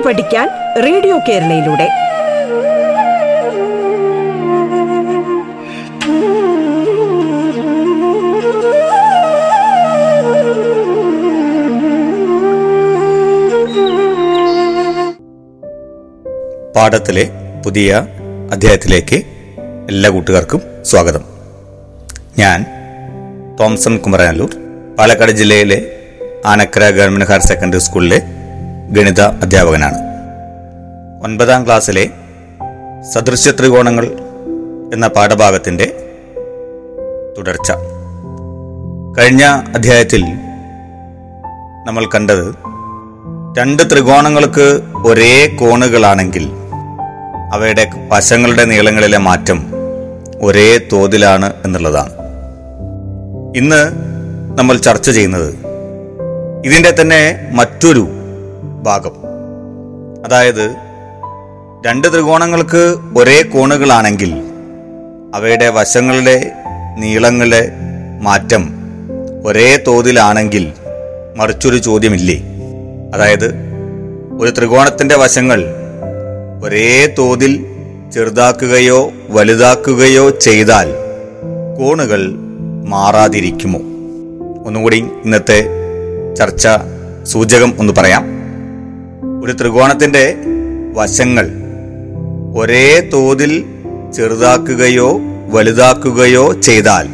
കേട്ടു പഠിക്കാൻ റേഡിയോ കേരളയിലൂടെ. പാഠത്തിലെ പുതിയ അധ്യായത്തിലേക്ക് എല്ലാ കൂട്ടുകാർക്കും സ്വാഗതം. ഞാൻ തോംസൺ കുമരനല്ലൂർ പാലക്കാട് ജില്ലയിലെ ആനക്കര ഗവൺമെന്റ് ഹയർ സെക്കൻഡറി സ്കൂളിലെ ഗണിത അധ്യാപകനാണ്. ഒൻപതാം ക്ലാസ്സിലെ സദൃശ്യ ത്രികോണങ്ങൾ എന്ന പാഠഭാഗത്തിന്റെ തുടർച്ച. കഴിഞ്ഞ അധ്യായത്തിൽ നമ്മൾ കണ്ടത് രണ്ട് ത്രികോണങ്ങൾക്ക് ഒരേ കോണുകളാണെങ്കിൽ അവയുടെ വശങ്ങളുടെ നീളങ്ങളിലെ മാറ്റം ഒരേ തോതിലാണ് എന്നുള്ളതാണ്. ഇന്ന് നമ്മൾ ചർച്ച ചെയ്യുന്നത് ഇതിന്റെ തന്നെ മറ്റൊരു ഭാഗം. അതായത് രണ്ട് ത്രികോണങ്ങൾക്ക് ഒരേ കോണുകളാണെങ്കിൽ അവയുടെ വശങ്ങളുടെ നീളങ്ങളെ മാറ്റം ഒരേ തോതിലാണെങ്കിൽ മറിച്ചൊരു ചോദ്യമില്ലേ? അതായത് ഒരു ത്രികോണത്തിന്റെ വശങ്ങൾ ഒരേ തോതിൽ ചെറുതാക്കുകയോ വലുതാക്കുകയോ ചെയ്താൽ കോണുകൾ മാറാതിരിക്കുമോ? ഒന്നുകൂടി ഇന്നത്തെ ചർച്ച സൂചകം ഒന്ന് പറയാം. ഒരു ത്രികോണത്തിന്റെ വശങ്ങൾ ഒരേ തോതിൽ ചെറുതാക്കുകയോ വലുതാക്കുകയോ ചെയ്താൽ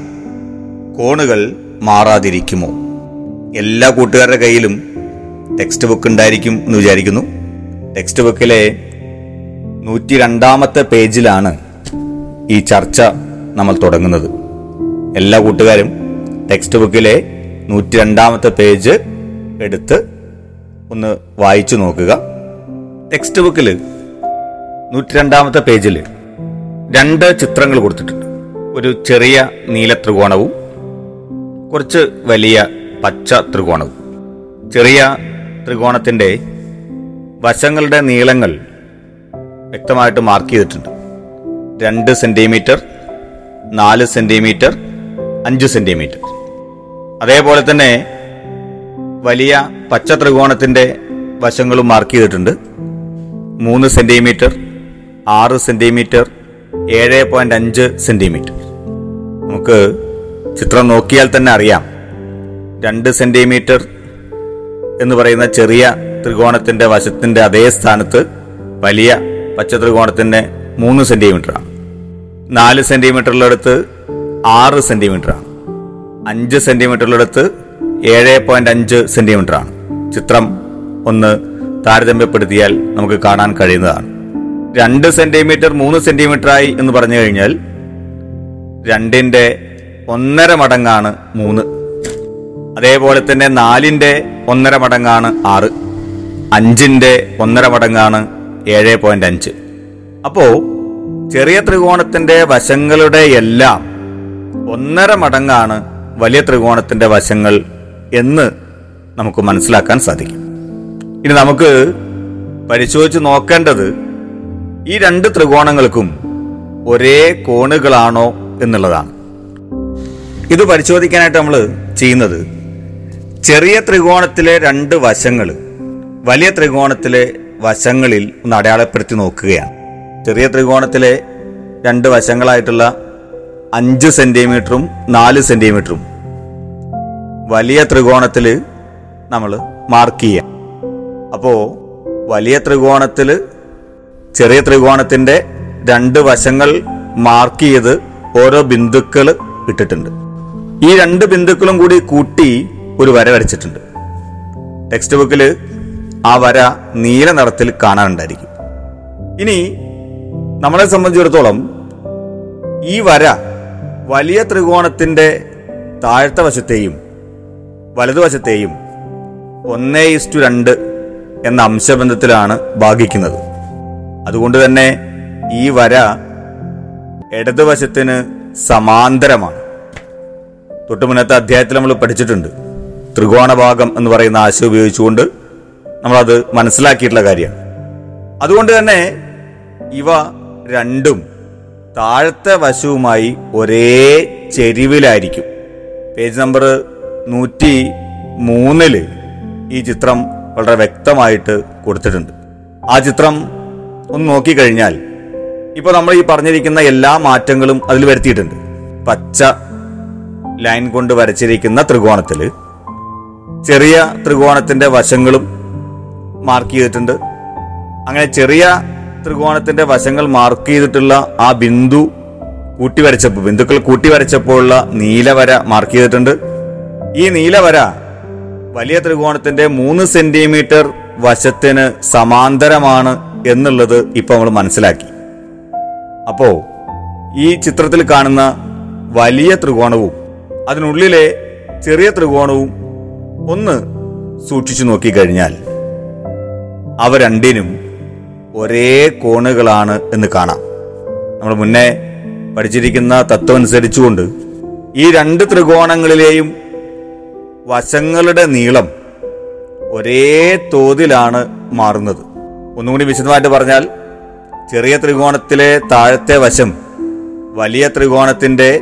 കോണുകൾ മാറാതിരിക്കുമോ? എല്ലാ കൂട്ടുകാരുടെ കയ്യിലും ടെക്സ്റ്റ് ബുക്ക് ഉണ്ടായിരിക്കും എന്ന് വിചാരിക്കുന്നു. ടെക്സ്റ്റ് ബുക്കിലെ നൂറ്റി രണ്ടാമത്തെ പേജിലാണ് ഈ ചർച്ച നമ്മൾ തുടങ്ങുന്നത്. എല്ലാ കൂട്ടുകാരും ടെക്സ്റ്റ് ബുക്കിലെ നൂറ്റി രണ്ടാമത്തെ പേജ് എടുത്ത് ഒന്ന് വായിച്ചു നോക്കുക. ടെക്സ്റ്റ് ബുക്കിൽ നൂറ്റി രണ്ടാമത്തെ പേജിൽ രണ്ട് ചിത്രങ്ങൾ കൊടുത്തിട്ടുണ്ട്. ഒരു ചെറിയ നീല ത്രികോണവും കുറച്ച് വലിയ പച്ച ത്രികോണവും. ചെറിയ ത്രികോണത്തിന്റെ വശങ്ങളുടെ നീളങ്ങൾ വ്യക്തമായിട്ട് മാർക്ക് ചെയ്തിട്ടുണ്ട്. രണ്ട് സെന്റിമീറ്റർ നാല് സെന്റിമീറ്റർ അഞ്ച് സെന്റിമീറ്റർ അതേപോലെ തന്നെ വലിയ പച്ച ത്രികോണത്തിന്റെ വശങ്ങളും മാർക്ക് ചെയ്തിട്ടുണ്ട്. മൂന്ന് സെന്റിമീറ്റർ ആറ് സെന്റിമീറ്റർ ഏഴ് പോയിന്റ് അഞ്ച് സെന്റിമീറ്റർ നമുക്ക് ചിത്രം നോക്കിയാൽ തന്നെ അറിയാം. രണ്ട് സെന്റിമീറ്റർ എന്ന് പറയുന്ന ചെറിയ ത്രികോണത്തിന്റെ വശത്തിന്റെ അതേ സ്ഥാനത്ത് വലിയ പച്ച ത്രികോണത്തിന്റെ മൂന്ന് സെന്റിമീറ്റർ ആണ്. നാല് സെന്റിമീറ്ററിലെടുത്ത് ആറ് സെന്റിമീറ്റർ ആണ്. അഞ്ച് സെന്റിമീറ്ററിലെടുത്ത് ഏഴ് പോയിന്റ് അഞ്ച് സെന്റിമീറ്റർ ആണ് ചിത്രം ഒന്ന് താരതമ്യപ്പെടുത്തിയാൽ നമുക്ക് കാണാൻ കഴിയുന്നതാണ്. രണ്ട് സെന്റിമീറ്റർ മൂന്ന് സെന്റിമീറ്റർ ആയി എന്ന് പറഞ്ഞു കഴിഞ്ഞാൽ രണ്ടിന്റെ ഒന്നര മടങ്ങാണ് മൂന്ന്. അതേപോലെ തന്നെ നാലിന്റെ ഒന്നര മടങ്ങാണ് ആറ്. അഞ്ചിന്റെ ഒന്നര മടങ്ങാണ് ഏഴ് പോയിന്റ് അഞ്ച്. അപ്പോ ചെറിയ ത്രികോണത്തിന്റെ വശങ്ങളുടെ എല്ലാം ഒന്നര മടങ്ങാണ് വലിയ ത്രികോണത്തിന്റെ വശങ്ങൾ എന്ന് നമുക്ക് മനസ്സിലാക്കാൻ സാധിക്കും. ഇനി നമുക്ക് പരിശോധിച്ച് നോക്കേണ്ടത് ഈ രണ്ട് ത്രികോണങ്ങൾക്കും ഒരേ കോണുകളാണോ എന്നുള്ളതാണ്. ഇത് പരിശോധിക്കാനായിട്ട് നമ്മൾ ചെയ്യുന്നത് ചെറിയ ത്രികോണത്തിലെ രണ്ട് വശങ്ങൾ വലിയ ത്രികോണത്തിലെ വശങ്ങളിൽ ഒന്ന് അടയാളപ്പെടുത്തി നോക്കുകയാണ്. ചെറിയ ത്രികോണത്തിലെ രണ്ട് വശങ്ങളായിട്ടുള്ള അഞ്ച് സെന്റിമീറ്ററും നാല് സെന്റിമീറ്ററും വലിയ ത്രികോണത്തിൽ നമ്മൾ മാർക്ക് ചെയ്യാം. അപ്പോൾ വലിയ ത്രികോണത്തിൽ ചെറിയ ത്രികോണത്തിന്റെ രണ്ട് വശങ്ങൾ മാർക്ക് ചെയ്ത് ഓരോ ബിന്ദുക്കൾ ഇട്ടിട്ടുണ്ട്. ഈ രണ്ട് ബിന്ദുക്കളും കൂടി കൂട്ടി ഒരു വര വരച്ചിട്ടുണ്ട്. ടെക്സ്റ്റ് ബുക്കിൽ ആ വര നീല നിറത്തിൽ കാണാനുണ്ടായിരിക്കും ഇനി നമ്മളെ സംബന്ധിച്ചിടത്തോളം ഈ വര വലിയ ത്രികോണത്തിന്റെ താഴത്തെ വശത്തെയും വലതുവശത്തെയും ഒന്നേ ഇസ്റ്റു രണ്ട് എന്ന അംശബന്ധത്തിലാണ് ഭാഗിക്കുന്നത്. അതുകൊണ്ട് തന്നെ ഈ വര ഇടതുവശത്തിന് സമാന്തരമാണ്. തൊട്ടു മുന്നത്തെ അധ്യായത്തിൽ നമ്മൾ പഠിച്ചിട്ടുണ്ട്. ത്രികോണഭാഗം എന്ന് പറയുന്ന ആശയം ഉപയോഗിച്ചുകൊണ്ട് നമ്മളത് മനസ്സിലാക്കിയിട്ടുള്ള കാര്യമാണ്. അതുകൊണ്ട് തന്നെ ഇവ രണ്ടും താഴത്തെ വശവുമായി ഒരേ ചെരിവിലായിരിക്കും. പേജ് നമ്പർ നൂറ്റി മൂന്നിൽ ഈ ചിത്രം വളരെ വ്യക്തമായിട്ട് കൊടുത്തിട്ടുണ്ട്. ആ ചിത്രം ഒന്ന് നോക്കിക്കഴിഞ്ഞാൽ ഇപ്പോൾ നമ്മൾ ഈ പറഞ്ഞിരിക്കുന്ന എല്ലാ മാറ്റങ്ങളും അതിൽ വരുത്തിയിട്ടുണ്ട്. പച്ച ലൈൻ കൊണ്ട് വരച്ചിരിക്കുന്ന ത്രികോണത്തിൽ ചെറിയ ത്രികോണത്തിന്റെ വശങ്ങളും മാർക്ക് ചെയ്തിട്ടുണ്ട്. അങ്ങനെ ചെറിയ ത്രികോണത്തിന്റെ വശങ്ങൾ മാർക്ക് ചെയ്തിട്ടുള്ള ആ ബിന്ദു കൂട്ടി വരച്ചപ്പോൾ ബിന്ദുക്കൾ കൂട്ടി വരച്ചപ്പോൾ ഉള്ള നീലവര മാർക്ക് ചെയ്തിട്ടുണ്ട്. ഈ നീലവര വലിയ ത്രികോണത്തിന്റെ മൂന്ന് സെന്റിമീറ്റർ വശത്തിന് സമാന്തരമാണ് എന്നുള്ളത് ഇപ്പൊ നമ്മൾ മനസ്സിലാക്കി. അപ്പോ ഈ ചിത്രത്തിൽ കാണുന്ന വലിയ ത്രികോണവും അതിനുള്ളിലെ ചെറിയ ത്രികോണവും ഒന്ന് സൂക്ഷിച്ചു നോക്കിക്കഴിഞ്ഞാൽ അവ രണ്ടിനും ഒരേ കോണുകളാണ് എന്ന് കാണാം. നമ്മൾ മുന്നേ പഠിച്ചിരിക്കുന്ന തത്വം അനുസരിച്ചുകൊണ്ട് ഈ രണ്ട് ത്രികോണങ്ങളിലെയും വശങ്ങളുടെ നീളം ഒരേ തോതിലാണ് മാറുന്നത്. ഒന്നുകൂടി വിശദമായിട്ട് പറഞ്ഞാൽ ചെറിയ ത്രികോണത്തിലെ താഴത്തെ വശം വലിയ ത്രികോണത്തിന്റെ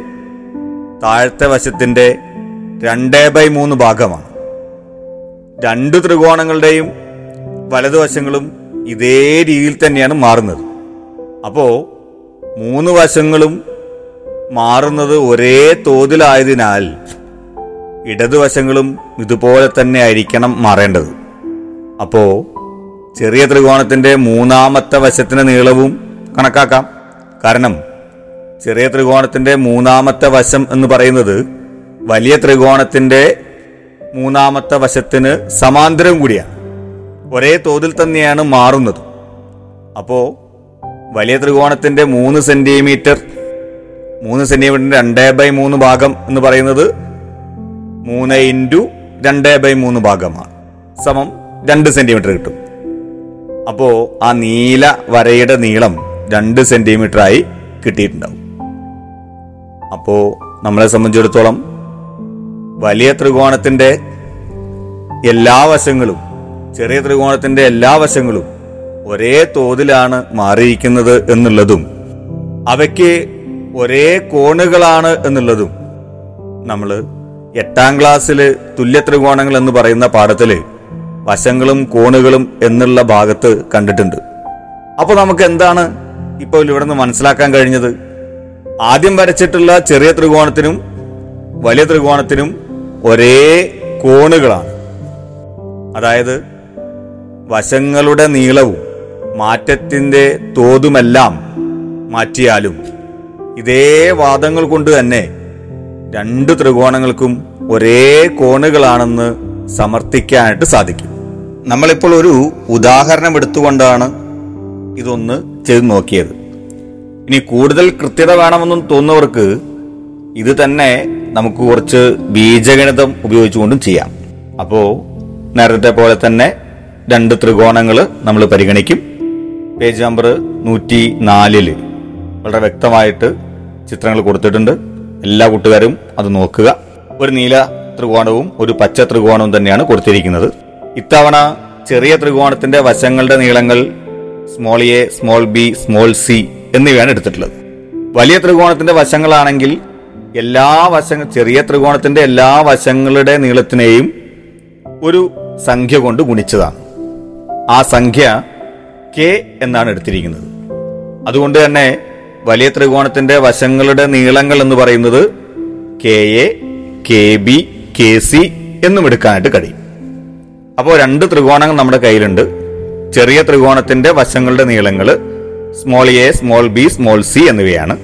താഴത്തെ വശത്തിന്റെ രണ്ട് ബൈ മൂന്ന് ഭാഗമാണ്. രണ്ട് ത്രികോണങ്ങളുടെയും വലതുവശങ്ങളും ഇതേ രീതിയിൽ തന്നെയാണ് മാറുന്നത്. അപ്പോൾ മൂന്ന് വശങ്ങളും മാറുന്നത് ഒരേ തോതിലായതിനാൽ ഇടതുവശങ്ങളും ഇതുപോലെ തന്നെ ആയിരിക്കണം മാറേണ്ടത്. അപ്പോ ചെറിയ ത്രികോണത്തിന്റെ മൂന്നാമത്തെ വശത്തിന്റെ നീളവും കണക്കാക്കാം. കാരണം ചെറിയ ത്രികോണത്തിന്റെ മൂന്നാമത്തെ വശം എന്ന് പറയുന്നത് വലിയ ത്രികോണത്തിന്റെ മൂന്നാമത്തെ വശത്തിന് സമാന്തരം കൂടിയാണ്. ഒരേ തോതിൽ തന്നെയാണ് മാറുന്നത്. അപ്പോ വലിയ ത്രികോണത്തിന്റെ മൂന്ന് സെന്റിമീറ്റർ മൂന്ന് സെന്റിമീറ്ററിന്റെ രണ്ട് ബൈ മൂന്ന് ഭാഗം എന്ന് പറയുന്നത് മൂന്ന് ഇന്റു രണ്ട് ബൈ മൂന്ന് ഭാഗമാണ്. സമം രണ്ട് സെന്റിമീറ്റർ കിട്ടും. അപ്പോൾ ആ നീല വരയുടെ നീളം രണ്ട് സെന്റിമീറ്ററായി കിട്ടിയിട്ടുണ്ടാവും. അപ്പോൾ നമ്മളെ സംബന്ധിച്ചിടത്തോളം വലിയ ത്രികോണത്തിന്റെ എല്ലാ വശങ്ങളും ചെറിയ ത്രികോണത്തിന്റെ എല്ലാ വശങ്ങളും ഒരേ തോതിലാണ് മാറിയിരിക്കുന്നത് എന്നുള്ളതും അവയ്ക്ക് ഒരേ കോണുകളാണ് എന്നുള്ളതും നമ്മൾ എട്ടാം ക്ലാസ്സിൽ തുല്യ ത്രികോണങ്ങൾ എന്ന് പറയുന്ന പാഠത്തിൽ വശങ്ങളും കോണുകളും എന്നുള്ള ഭാഗത്ത് കണ്ടിട്ടുണ്ട്. അപ്പോൾ നമുക്ക് എന്താണ് ഇപ്പോൾ ഇവിടെ നിന്ന് മനസ്സിലാക്കാൻ കഴിഞ്ഞത്? ആദ്യം വരച്ചിട്ടുള്ള ചെറിയ ത്രികോണത്തിനും വലിയ ത്രികോണത്തിനും ഒരേ കോണുകളാണ്. അതായത് വശങ്ങളുടെ നീളവും മാറ്റത്തിന്റെ തോതുമെല്ലാം മാറ്റിയാലും ഇതേ വാദങ്ങൾ കൊണ്ട് തന്നെ രണ്ട് ത്രികോണങ്ങൾക്കും ഒരേ കോണുകളാണെന്ന് സമർത്ഥിക്കാനായിട്ട് സാധിക്കും. നമ്മളിപ്പോൾ ഒരു ഉദാഹരണം എടുത്തുകൊണ്ടാണ് ഇതൊന്ന് ചെയ്തു നോക്കിയത്. ഇനി കൂടുതൽ കൃത്യത വേണമെന്നും തോന്നുന്നവർക്ക് ഇത് തന്നെ നമുക്ക് കുറച്ച് ബീജഗണിതം ഉപയോഗിച്ചുകൊണ്ടും ചെയ്യാം. അപ്പോൾ നേരത്തെ പോലെ തന്നെ രണ്ട് ത്രികോണങ്ങൾ നമ്മൾ പരിഗണിക്കും. പേജ് നമ്പർ നൂറ്റി നാലിൽ വളരെ വ്യക്തമായിട്ട് ചിത്രങ്ങൾ കൊടുത്തിട്ടുണ്ട്. എല്ലാ കൂട്ടുകാരും അത് നോക്കുക. ഒരു നീല ത്രികോണവും ഒരു പച്ച ത്രികോണവും തന്നെയാണ് കൊടുത്തിരിക്കുന്നത്. ഇത്തവണ ചെറിയ ത്രികോണത്തിന്റെ വശങ്ങളുടെ നീളങ്ങൾ small A small B small C എന്നിവയാണ് എടുത്തിട്ടുള്ളത്. വലിയ ത്രികോണത്തിന്റെ വശങ്ങളാണെങ്കിൽ എല്ലാ വശങ്ങൾ ചെറിയ ത്രികോണത്തിന്റെ എല്ലാ വശങ്ങളുടെ നീളത്തിനെയും ഒരു സംഖ്യ കൊണ്ട് ഗുണിച്ചതാണ്. ആ സംഖ്യ കെ എന്നാണ് എടുത്തിരിക്കുന്നത്. അതുകൊണ്ട് തന്നെ വലിയ ത്രികോണത്തിന്റെ വശങ്ങളുടെ നീളങ്ങൾ എന്ന് പറയുന്നത് K A K B K C എന്നും എടുക്കാനായിട്ട് കഴിയും. അപ്പോൾ രണ്ട് ത്രികോണങ്ങൾ നമ്മുടെ കയ്യിലുണ്ട്. ചെറിയ ത്രികോണത്തിന്റെ വശങ്ങളുടെ നീളങ്ങൾ small A small B small C എന്നിവയാണ്.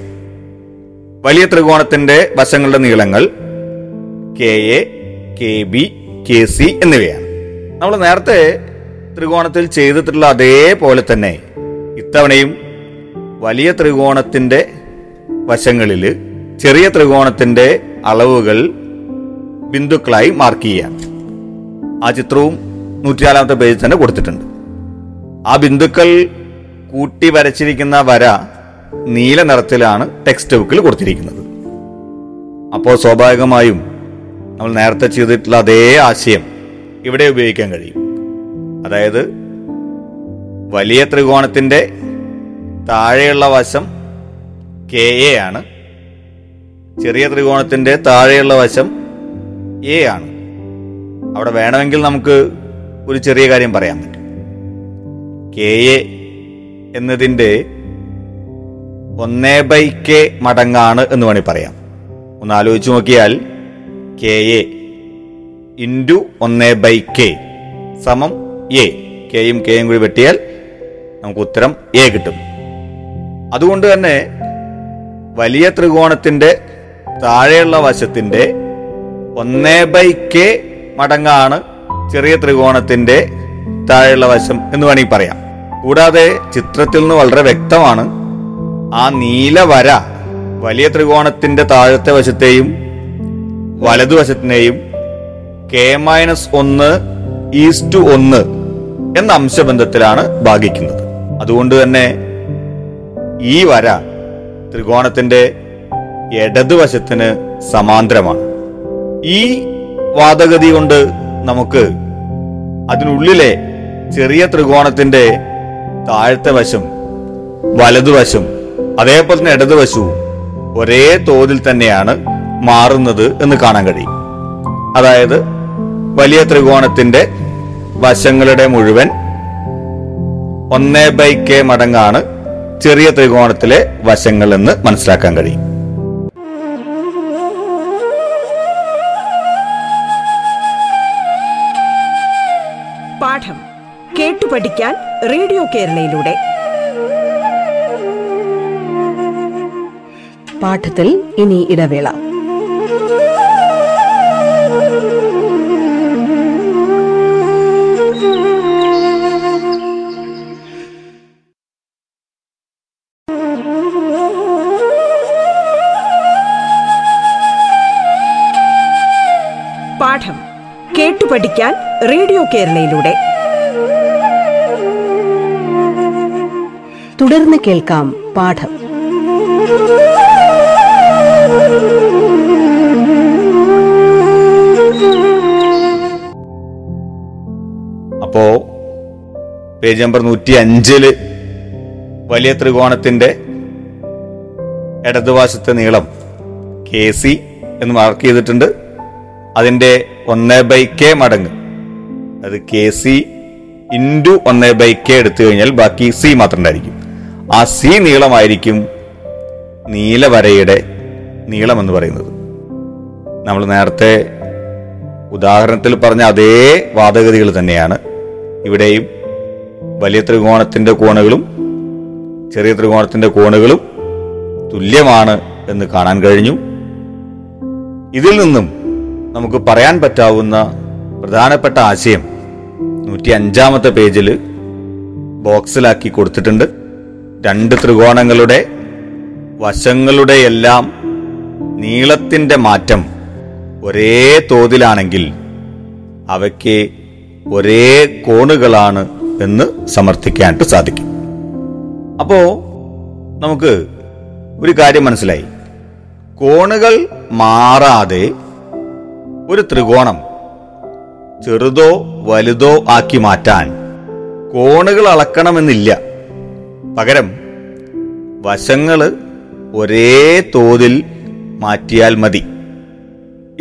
വലിയ ത്രികോണത്തിന്റെ വശങ്ങളുടെ നീളങ്ങൾ K A K B K C എന്നിവയാണ്. നമ്മൾ നേരത്തെ ത്രികോണത്തിൽ ചെയ്തിട്ടുള്ള അതേപോലെ തന്നെ ഇത്തവണയും വലിയ ത്രികോണത്തിന്റെ വശങ്ങളിൽ ചെറിയ ത്രികോണത്തിന്റെ അളവുകൾ ബിന്ദുക്കളായി മാർക്ക് ചെയ്യാം ആ ചിത്രവും നൂറ്റിനാലാമത്തെ പേജിൽ തന്നെ കൊടുത്തിട്ടുണ്ട്. ആ ബിന്ദുക്കൾ കൂട്ടി വരച്ചിരിക്കുന്ന വര നീല നിറത്തിലാണ് ടെക്സ്റ്റ് ബുക്കിൽ കൊടുത്തിരിക്കുന്നത്. അപ്പോൾ സ്വാഭാവികമായും നമ്മൾ നേരത്തെ ചെയ്തിട്ടുള്ള അതേ ആശയം ഇവിടെ ഉപയോഗിക്കാൻ കഴിയും. അതായത് വലിയ ത്രികോണത്തിന്റെ താഴെയുള്ള വശം കെ എ ആണ്. ചെറിയ ത്രികോണത്തിന്റെ താഴെയുള്ള വശം എ ആണ്. അവിടെ വേണമെങ്കിൽ നമുക്ക് ഒരു ചെറിയ കാര്യം പറയാൻ പറ്റും. കെ എ എന്നതിന്റെ ഒന്നേ ബൈ കെ മടങ്ങാണ് എന്ന് വേണമെങ്കിൽ പറയാം. ഒന്ന് ആലോചിച്ച് നോക്കിയാൽ കെ എ ഇന്റു ഒന്നേ ബൈ കെ സമം എ. കെയും കെയും കൂടി വെട്ടിയാൽ നമുക്ക് ഉത്തരം എ കിട്ടും. അതുകൊണ്ട് തന്നെ വലിയ ത്രികോണത്തിന്റെ താഴെയുള്ള വശത്തിന്റെ ഒന്നേ ബൈ കെ മടങ്ങാണ് ചെറിയ ത്രികോണത്തിന്റെ താഴെയുള്ള വശം എന്ന് വേണമെങ്കിൽ പറയാം. കൂടാതെ ചിത്രത്തിൽ നിന്ന് വളരെ വ്യക്തമാണ് ആ നീല വര വലിയ ത്രികോണത്തിന്റെ താഴത്തെ വശത്തെയും വലതുവശത്തിനെയും കെ മൈനസ് ഒന്ന് ഈസ്റ്റ് ഒന്ന് എന്ന അംശബന്ധത്തിലാണ് ഭാഗിക്കുന്നത്. അതുകൊണ്ട് തന്നെ ഈ വര ത്രികോണത്തിന്റെ ഇടതുവശത്തിന് സമാന്തരമാണ്. ഈ വാദഗതി കൊണ്ട് നമുക്ക് അതിനുള്ളിലെ ചെറിയ ത്രികോണത്തിന്റെ താഴത്തെ വശം വലതുവശം അതേപോലെ തന്നെ ഇടതുവശവും ഒരേ തോതിൽ തന്നെയാണ് മാറുന്നത് എന്ന് കാണാൻ കഴിയും. അതായത് വലിയ ത്രികോണത്തിന്റെ വശങ്ങളുടെ മുഴുവൻ ഒന്നേ ബൈ കെ മടങ്ങാണ് ചെറിയ ത്രികോണത്തിലെ വശങ്ങൾ എന്ന് മനസ്സിലാക്കാൻ കഴിയും. പാഠം കേട്ടു പഠിക്കാൻ റേഡിയോ കേരളയിലൂടെ. പാഠത്തിൽ ഇനി ഇടവേള. പഠിക്കാൻ റേഡിയോ കേരളയിലൂടെ. തുടർന്ന് കേൾക്കാം പാഠം. അപ്പോ പേജ് നമ്പർ നൂറ്റി അഞ്ചിൽ വലിയ ത്രികോണത്തിന്റെ ഇടതുവശത്തെ നീളം കെ സി എന്ന് മാർക്ക് ചെയ്തിട്ടുണ്ട്. അതിന്റെ ഒന്നേ ബൈ കെ മടങ്ങ്. അത് കെ സി ഇന്റു ഒന്ന് ബൈ കെ എടുത്തു കഴിഞ്ഞാൽ ബാക്കി സി മാത്രം ഉണ്ടായിരിക്കും ആ സി നീളമായിരിക്കും നീലവരയുടെ നീളം എന്ന് പറയുന്നത്. നമ്മൾ നേരത്തെ ഉദാഹരണത്തിൽ പറഞ്ഞ അതേ വാദഗതികൾ തന്നെയാണ്. ഇവിടെയും വലിയ ത്രികോണത്തിന്റെ കോണുകളും ചെറിയ ത്രികോണത്തിന്റെ കോണുകളും തുല്യമാണ് എന്ന് കാണാൻ കഴിഞ്ഞു. ഇതിൽ നിന്നും നമുക്ക് പറയാൻ പറ്റാവുന്ന പ്രധാനപ്പെട്ട ആശയം നൂറ്റി അഞ്ചാമത്തെ പേജിൽ ബോക്സിലാക്കി കൊടുത്തിട്ടുണ്ട്. രണ്ട് ത്രികോണങ്ങളുടെ വശങ്ങളുടെ എല്ലാം നീളത്തിന്റെ മാറ്റം ഒരേ തോതിലാണെങ്കിൽ അവയ്ക്ക് ഒരേ കോണുകളാണ് എന്ന് സമർത്ഥിക്കാനായിട്ട് സാധിക്കും. അപ്പോൾ നമുക്ക് ഒരു കാര്യം മനസ്സിലായി. കോണുകൾ മാറാതെ ഒരു ത്രികോണം ചെറുതോ വലുതോ ആക്കി മാറ്റാൻ കോണുകൾ അളക്കണമെന്നില്ല. പകരം വശങ്ങൾ ഒരേ തോതിൽ മാറ്റിയാൽ മതി.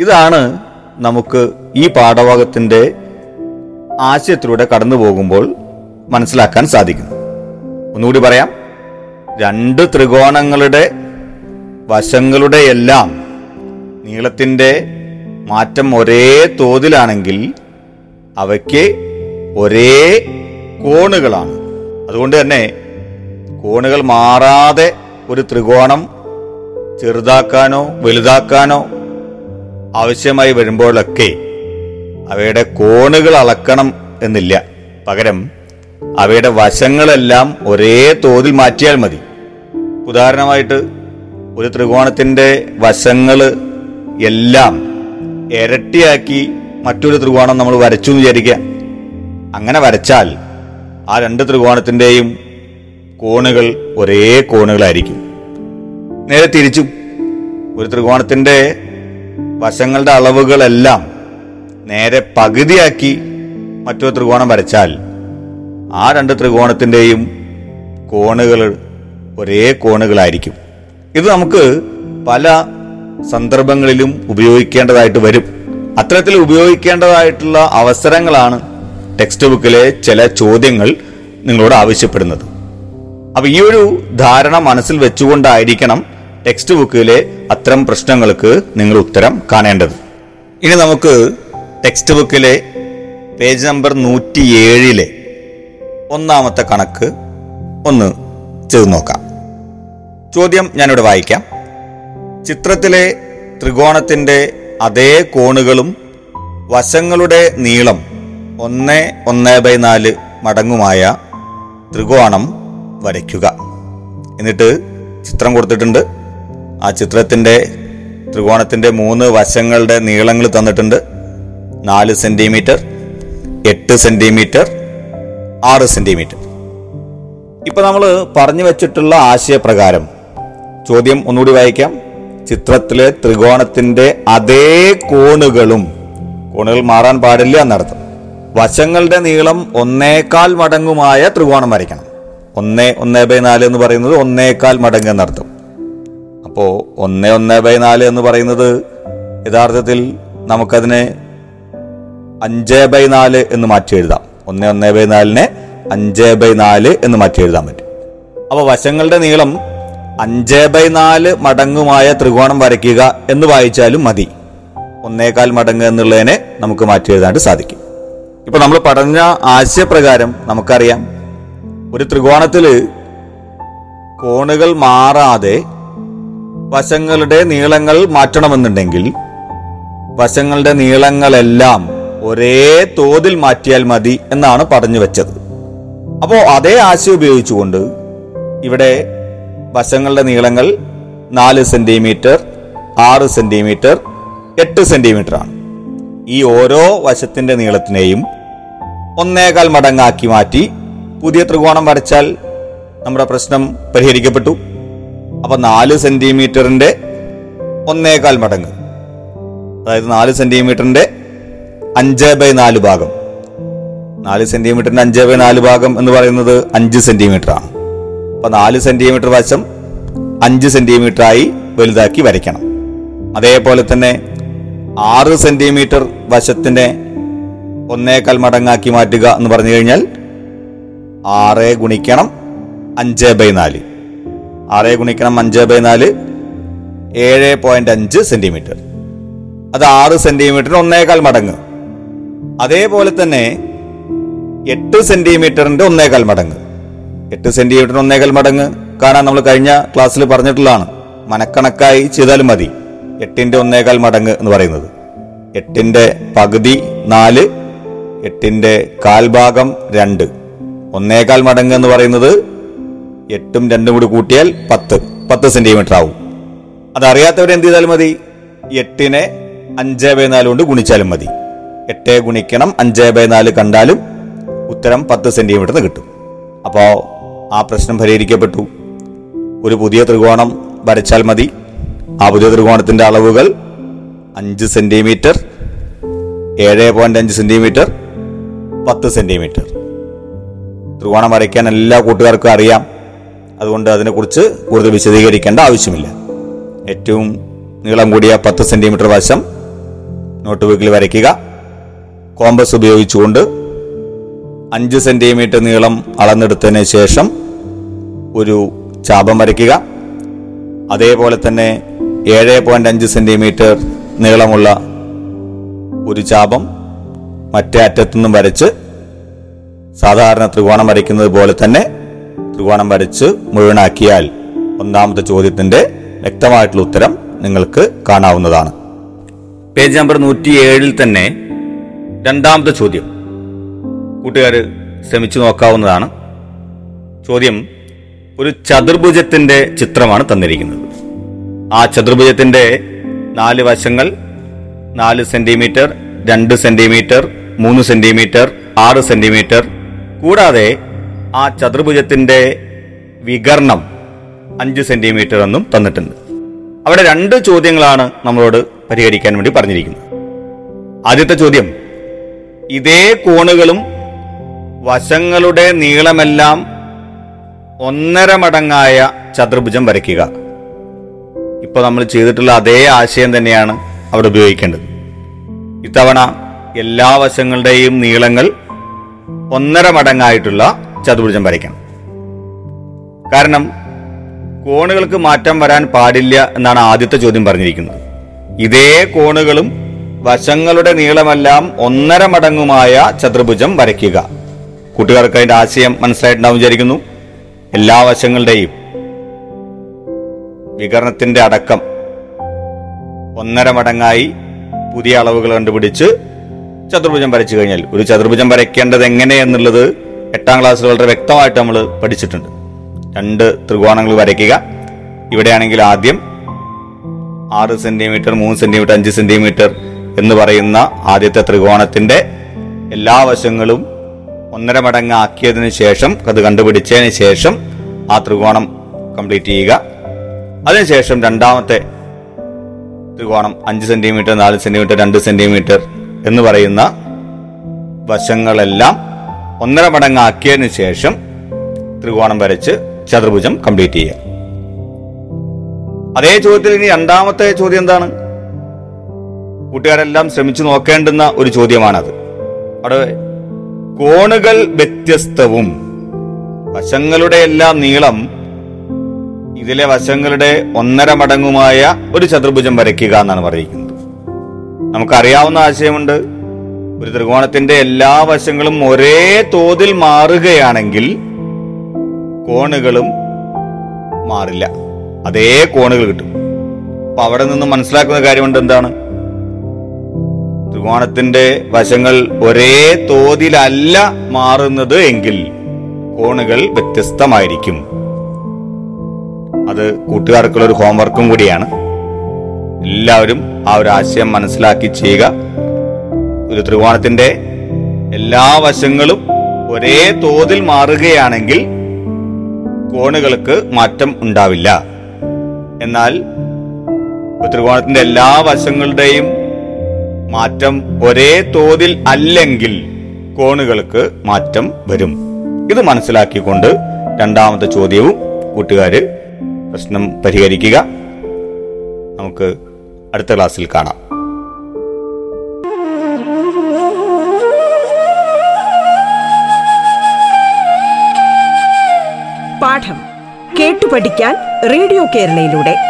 ഇതാണ് നമുക്ക് ഈ പാഠഭാഗത്തിന്റെ ആശയത്തിലൂടെ കടന്നു പോകുമ്പോൾ മനസ്സിലാക്കാൻ സാധിക്കുന്നു ഒന്നുകൂടി പറയാം. രണ്ട് ത്രികോണങ്ങളുടെ വശങ്ങളുടെ എല്ലാം നീളത്തിന്റെ മാറ്റം ഒരേ തോതിലാണെങ്കിൽ അവയ്ക്ക് ഒരേ കോണുകളാണ്. അതുകൊണ്ട് തന്നെ കോണുകൾ മാറാതെ ഒരു ത്രികോണം ചെറുതാക്കാനോ വലുതാക്കാനോ ആവശ്യമായി വരുമ്പോഴൊക്കെ അവയുടെ കോണുകൾ അളക്കണം എന്നില്ല. പകരം അവയുടെ വശങ്ങളെല്ലാം ഒരേ തോതിൽ മാറ്റിയാൽ മതി. ഉദാഹരണമായിട്ട് ഒരു ത്രികോണത്തിന്റെ വശങ്ങൾ എല്ലാം ഇരട്ടിയാക്കി മറ്റൊരു ത്രികോണം നമ്മൾ വരച്ചു എന്ന് വിചാരിക്കുക. അങ്ങനെ വരച്ചാൽ ആ രണ്ട് ത്രികോണത്തിന്റെയും കോണുകൾ ഒരേ കോണുകളായിരിക്കും. നേരെ തിരിച്ചു ഒരു ത്രികോണത്തിന്റെ വശങ്ങളുടെ അളവുകളെല്ലാം നേരെ പകുതിയാക്കി മറ്റൊരു ത്രികോണം വരച്ചാൽ ആ രണ്ട് ത്രികോണത്തിന്റെയും കോണുകൾ ഒരേ കോണുകളായിരിക്കും. ഇത് നമുക്ക് പല സന്ദർഭങ്ങളിലും ഉപയോഗിക്കേണ്ടതായിട്ട് വരും. അത്തരത്തിൽ ഉപയോഗിക്കേണ്ടതായിട്ടുള്ള അവസരങ്ങളാണ് ടെക്സ്റ്റ് ബുക്കിലെ ചില ചോദ്യങ്ങൾ നിങ്ങളോട് ആവശ്യപ്പെടുന്നത്. അപ്പൊ ഈ ഒരു ധാരണ മനസ്സിൽ വെച്ചുകൊണ്ടായിരിക്കണം ടെക്സ്റ്റ് ബുക്കിലെ അത്തരം പ്രശ്നങ്ങൾക്ക് നിങ്ങൾ ഉത്തരം കാണേണ്ടത്. ഇനി നമുക്ക് ടെക്സ്റ്റ് ബുക്കിലെ പേജ് നമ്പർ നൂറ്റി ഏഴിലെ ഒന്നാമത്തെ കണക്ക് ഒന്ന് ചെയ്തു നോക്കാം. ചോദ്യം ഞാനിവിടെ വായിക്കാം. ചിത്രത്തിലെ ത്രികോണത്തിന്റെ അതേ കോണുകളും വശങ്ങളുടെ നീളം ഒന്ന് ഒന്ന് ബൈ നാല് മടങ്ങുമായ ത്രികോണം വരയ്ക്കുക. എന്നിട്ട് ചിത്രം കൊടുത്തിട്ടുണ്ട്. ആ ചിത്രത്തിന്റെ ത്രികോണത്തിന്റെ മൂന്ന് വശങ്ങളുടെ നീളങ്ങൾ തന്നിട്ടുണ്ട്. നാല് സെന്റിമീറ്റർ എട്ട് സെന്റിമീറ്റർ ആറ് സെന്റിമീറ്റർ ഇപ്പം നമ്മൾ പറഞ്ഞു വെച്ചിട്ടുള്ള ആശയപ്രകാരം ചോദ്യം ഒന്നുകൂടി വായിക്കാം. ചിത്രത്തിലെ ത്രികോണത്തിന്റെ അതേ കോണുകളും കോണുകൾ മാറാൻ പാടില്ല എന്നർത്ഥം. വശങ്ങളുടെ നീളം ഒന്നേകാൽ മടങ്ങുമായ ത്രികോണം വരയ്ക്കണം. ഒന്ന് ഒന്ന് ബൈ നാല് എന്ന് പറയുന്നത് ഒന്നേക്കാൽ മടങ്ങ് എന്നർത്ഥം. അപ്പോ ഒന്ന് ഒന്ന് ബൈ നാല് എന്ന് പറയുന്നത് യഥാർത്ഥത്തിൽ നമുക്കതിനെ അഞ്ച് ബൈ നാല് എന്ന് മാറ്റി എഴുതാം. ഒന്ന് ഒന്ന് ബൈ നാലിനെ അഞ്ച് ബൈ നാല് എന്ന് മാറ്റി എഴുതാൻ പറ്റും. അപ്പോൾ വശങ്ങളുടെ നീളം അഞ്ച് ബൈ നാല് മടങ്ങുമായ ത്രികോണം വരയ്ക്കുക എന്ന് വായിച്ചാലും മതി. ഒന്നേകാൽ മടങ്ങ് എന്നുള്ളതിനെ നമുക്ക് മാറ്റി എഴുതാനായിട്ട് സാധിക്കും. ഇപ്പൊ നമ്മൾ പഠന ആശയപ്രകാരം നമുക്കറിയാം. ഒരു ത്രികോണത്തിൽ കോണുകൾ മാറാതെ വശങ്ങളുടെ നീളങ്ങൾ മാറ്റണമെന്നുണ്ടെങ്കിൽ വശങ്ങളുടെ നീളങ്ങളെല്ലാം ഒരേ തോതിൽ മാറ്റിയാൽ മതി എന്നാണ് പറഞ്ഞു വെച്ചത്. അപ്പോൾ അതേ ആശയം ഉപയോഗിച്ചുകൊണ്ട് ഇവിടെ വശങ്ങളുടെ നീളങ്ങൾ നാല് സെന്റിമീറ്റർ ആറ് സെന്റിമീറ്റർ എട്ട് സെന്റിമീറ്റർ ആണ് ഈ ഓരോ വശത്തിന്റെ നീളത്തിനെയും ഒന്നേകാൽ മടങ്ങാക്കി മാറ്റി പുതിയ ത്രികോണം വരച്ചാൽ നമ്മുടെ പ്രശ്നം പരിഹരിക്കപ്പെട്ടു. അപ്പൊ നാല് സെന്റിമീറ്ററിന്റെ ഒന്നേകാൽ മടങ്ങ്. അതായത് നാല് സെന്റിമീറ്ററിന്റെ അഞ്ച് ബൈ നാല് ഭാഗം. നാല് സെന്റിമീറ്ററിന്റെ അഞ്ച് ബൈ നാല് ഭാഗം എന്ന് പറയുന്നത് അഞ്ച് സെന്റിമീറ്റർ ആണ് അപ്പൊ നാല് സെന്റിമീറ്റർ വശം അഞ്ച് സെന്റിമീറ്റർ ആയി വലുതാക്കി വരയ്ക്കണം. അതേപോലെ തന്നെ ആറ് സെന്റിമീറ്റർ വശത്തിനെ ഒന്നേക്കാൽ മടങ്ങാക്കി മാറ്റുക എന്ന് പറഞ്ഞു കഴിഞ്ഞാൽ ആറ് ഗുണിക്കണം അഞ്ച് ബൈ നാല്. ആറ് ഗുണിക്കണം അഞ്ച് ബൈ നാല് ഏഴ് പോയിന്റ് അഞ്ച് സെന്റിമീറ്റർ അത് ആറ് സെന്റിമീറ്ററിന് ഒന്നേക്കാൽ മടങ്ങ്. അതേപോലെ തന്നെ എട്ട് സെന്റിമീറ്ററിന്റെ ഒന്നേകാൽ മടങ്ങ്. എട്ട് സെന്റിമീറ്ററിന് ഒന്നേകാൽ മടങ്ങ് കാണാൻ നമ്മൾ കഴിഞ്ഞ ക്ലാസ്സിൽ പറഞ്ഞിട്ടുള്ളതാണ്. മനക്കണക്കായി ചെയ്താലും മതി. എട്ടിന്റെ ഒന്നേകാൽ മടങ്ങ് എന്ന് പറയുന്നത്. എട്ടിന്റെ പകുതി നാല് എട്ടിന്റെ കാൽഭാഗം രണ്ട്. ഒന്നേകാൽ മടങ്ങ് എന്ന് പറയുന്നത് എട്ടും രണ്ടും കൂടി കൂട്ടിയാൽ പത്ത്. പത്ത് സെന്റിമീറ്റർ ആവും. അതറിയാത്തവർ എന്ത് ചെയ്താലും മതി. എട്ടിനെ അഞ്ച് ബൈ നാല് കൊണ്ട് ഗുണിച്ചാലും മതി. എട്ട് ഗുണിക്കണം അഞ്ച് ബൈ നാല് കണ്ടാലും ഉത്തരം പത്ത് സെന്റിമീറ്റർ കിട്ടും. അപ്പോ ആ പ്രശ്നം പരിഹരിക്കപ്പെട്ടു. ഒരു പുതിയ ത്രികോണം വരച്ചാൽ മതി. ആ പുതിയ ത്രികോണത്തിന്റെ അളവുകൾ അഞ്ച് സെന്റിമീറ്റർ ഏഴ് പോയിന്റ് അഞ്ച് സെന്റിമീറ്റർ പത്ത് സെന്റിമീറ്റർ ത്രികോണം വരയ്ക്കാൻ എല്ലാ കൂട്ടുകാർക്കും അറിയാം. അതുകൊണ്ട് അതിനെക്കുറിച്ച് കൂടുതൽ വിശദീകരിക്കേണ്ട ആവശ്യമില്ല. ഏറ്റവും നീളം കൂടിയ പത്ത് സെന്റിമീറ്റർ വശം നോട്ട് ബുക്കിൽ വരയ്ക്കുക. കോമ്പസ് ഉപയോഗിച്ചുകൊണ്ട് അഞ്ച് സെന്റിമീറ്റർ നീളം അളന്നെടുത്തതിന് ശേഷം ഒരു ചാപം വരയ്ക്കുക. അതേപോലെ തന്നെ ഏഴ് പോയിന്റ് അഞ്ച് സെന്റിമീറ്റർ നീളമുള്ള ഒരു ചാപം മറ്റേ അറ്റത്തുനിന്നും വരച്ച് സാധാരണ ത്രികോണം വരയ്ക്കുന്നത് പോലെ തന്നെ ത്രികോണം വരച്ച് മുഴുവനാക്കിയാൽ ഒന്നാമത്തെ ചോദ്യത്തിന്റെ വ്യക്തമായിട്ടുള്ള ഉത്തരം നിങ്ങൾക്ക് കാണാവുന്നതാണ്. പേജ് നമ്പർ നൂറ്റി ഏഴിൽ തന്നെ രണ്ടാമത്തെ ചോദ്യം. കൂട്ടുകാർ ശ്രമിച്ചു നോക്കാവുന്നതാണ്. ചോദ്യം ഒരു ചതുർഭുജത്തിന്റെ ചിത്രമാണ് തന്നിരിക്കുന്നത്. ആ ചതുർഭുജത്തിന്റെ നാല് വശങ്ങൾ നാല് സെന്റിമീറ്റർ രണ്ട് സെന്റിമീറ്റർ മൂന്ന് സെന്റിമീറ്റർ ആറ് സെന്റിമീറ്റർ. കൂടാതെ ആ ചതുർഭുജത്തിന്റെ വികർണം അഞ്ച് സെന്റിമീറ്റർ എന്നും തന്നിട്ടുണ്ട്. അവിടെ രണ്ട് ചോദ്യങ്ങളാണ് നമ്മളോട് പരിഹരിക്കാൻ വേണ്ടി പറഞ്ഞിരിക്കുന്നത്. ആദ്യത്തെ ചോദ്യം ഇതേ കോണുകളും വശങ്ങളുടെ നീളമെല്ലാം ഒന്നര മടങ്ങായ ചതുർഭുജം വരയ്ക്കുക. ഇപ്പൊ നമ്മൾ ചെയ്തിട്ടുള്ള അതേ ആശയം തന്നെയാണ് അവിടെ ഉപയോഗിക്കേണ്ടത്. ഇത്തവണ എല്ലാ വശങ്ങളുടെയും നീളങ്ങൾ ഒന്നര മടങ്ങായിട്ടുള്ള ചതുർഭുജം വരയ്ക്കണം. കാരണം കോണുകൾക്ക് മാറ്റം വരാൻ പാടില്ല എന്നാണ് ആദ്യത്തെ ചോദ്യം പറഞ്ഞിരിക്കുന്നത്. ഇതേ കോണുകളും വശങ്ങളുടെ നീളമെല്ലാം ഒന്നര മടങ്ങുമായ ചതുർഭുജം വരയ്ക്കുക. കൂട്ടുകാർക്ക് അതിന്റെ ആശയം മനസ്സിലായിട്ടുണ്ടാവും വിചാരിക്കുന്നു. എല്ലാ വശങ്ങളുടെയും വികരണത്തിന്റെ അടക്കം ഒന്നര മടങ്ങായി പുതിയ അളവുകൾ കണ്ടുപിടിച്ച് ചതുർഭുജം വരച്ചു കഴിഞ്ഞാൽ ഒരു ചതുർഭുജം വരയ്ക്കേണ്ടത് എങ്ങനെയെന്നുള്ളത് എട്ടാം ക്ലാസ്സിൽ വളരെ വ്യക്തമായിട്ട് നമ്മൾ പഠിച്ചിട്ടുണ്ട്. രണ്ട് ത്രികോണങ്ങൾ വരയ്ക്കുക. ഇവിടെയാണെങ്കിൽ ആദ്യം ആറ് സെന്റിമീറ്റർ മൂന്ന് സെന്റിമീറ്റർ അഞ്ച് സെന്റിമീറ്റർ എന്ന് പറയുന്ന ആദ്യത്തെ ത്രികോണത്തിന്റെ എല്ലാ വശങ്ങളും ഒന്നര മടങ്ങ് ആക്കിയതിന് ശേഷം അത് കണ്ടുപിടിച്ചതിന് ശേഷം ആ ത്രികോണം കംപ്ലീറ്റ് ചെയ്യുക. അതിനുശേഷം രണ്ടാമത്തെ ത്രികോണം അഞ്ച് സെന്റിമീറ്റർ നാല് സെന്റിമീറ്റർ രണ്ട് സെന്റിമീറ്റർ എന്ന് പറയുന്ന വശങ്ങളെല്ലാം ഒന്നര മടങ്ങ് ആക്കിയതിന് ശേഷം ത്രികോണം വരച്ച് ചതുർഭുജം കംപ്ലീറ്റ് ചെയ്യുക. അതേ ചോദ്യത്തിൽ ഇനി രണ്ടാമത്തെ ചോദ്യം എന്താണ്? കൂട്ടുകാരെല്ലാം ശ്രമിച്ചു നോക്കേണ്ടുന്ന ഒരു ചോദ്യമാണത്. അവിടെ കോണുകൾ വ്യത്യസ്തവും. വശങ്ങളുടെ എല്ലാം നീളം ഇതിലെ വശങ്ങളുടെ ഒന്നര മടങ്ങുമായ ഒരു ചതുർഭുജം വരയ്ക്കുക എന്നാണ് പറയുന്നത്. നമുക്കറിയാവുന്ന ആശയമുണ്ട്. ഒരു ത്രികോണത്തിന്റെ എല്ലാ വശങ്ങളും ഒരേ തോതിൽ മാറുകയാണെങ്കിൽ കോണുകളും മാറില്ല. അതേ കോണുകൾ കിട്ടും. അപ്പൊ അവിടെ നിന്ന് മനസ്സിലാക്കുന്ന കാര്യമുണ്ട് എന്താണ്? ത്രികോണത്തിന്റെ വശങ്ങൾ ഒരേ തോതിലല്ല മാറുന്നത് എങ്കിൽ കോണുകൾ വ്യത്യസ്തമായിരിക്കും. അത് കൂട്ടുകാർക്കുള്ള ഒരു ഹോംവർക്കും കൂടിയാണ്. എല്ലാവരും ആ ഒരു ആശയം മനസ്സിലാക്കി ചെയ്യുക. ഒരു ത്രികോണത്തിന്റെ എല്ലാ വശങ്ങളും ഒരേ തോതിൽ മാറുകയാണെങ്കിൽ കോണുകൾക്ക് മാറ്റം ഉണ്ടാവില്ല. എന്നാൽ ത്രികോണത്തിന്റെ എല്ലാ വശങ്ങളുടെയും മാറ്റം ഒരേ തോതിൽ അല്ലെങ്കിൽ കോണുകൾക്ക് മാറ്റം വരും. ഇത് മനസ്സിലാക്കിക്കൊണ്ട് രണ്ടാമത്തെ ചോദ്യവും കൂട്ടുകാര് പ്രശ്നം പരിഹരിക്കുക. നമുക്ക് അടുത്ത ക്ലാസ്സിൽ കാണാം. പാഠം കേട്ടു പഠിക്കാൻ റേഡിയോ കേരളയിലൂടെ.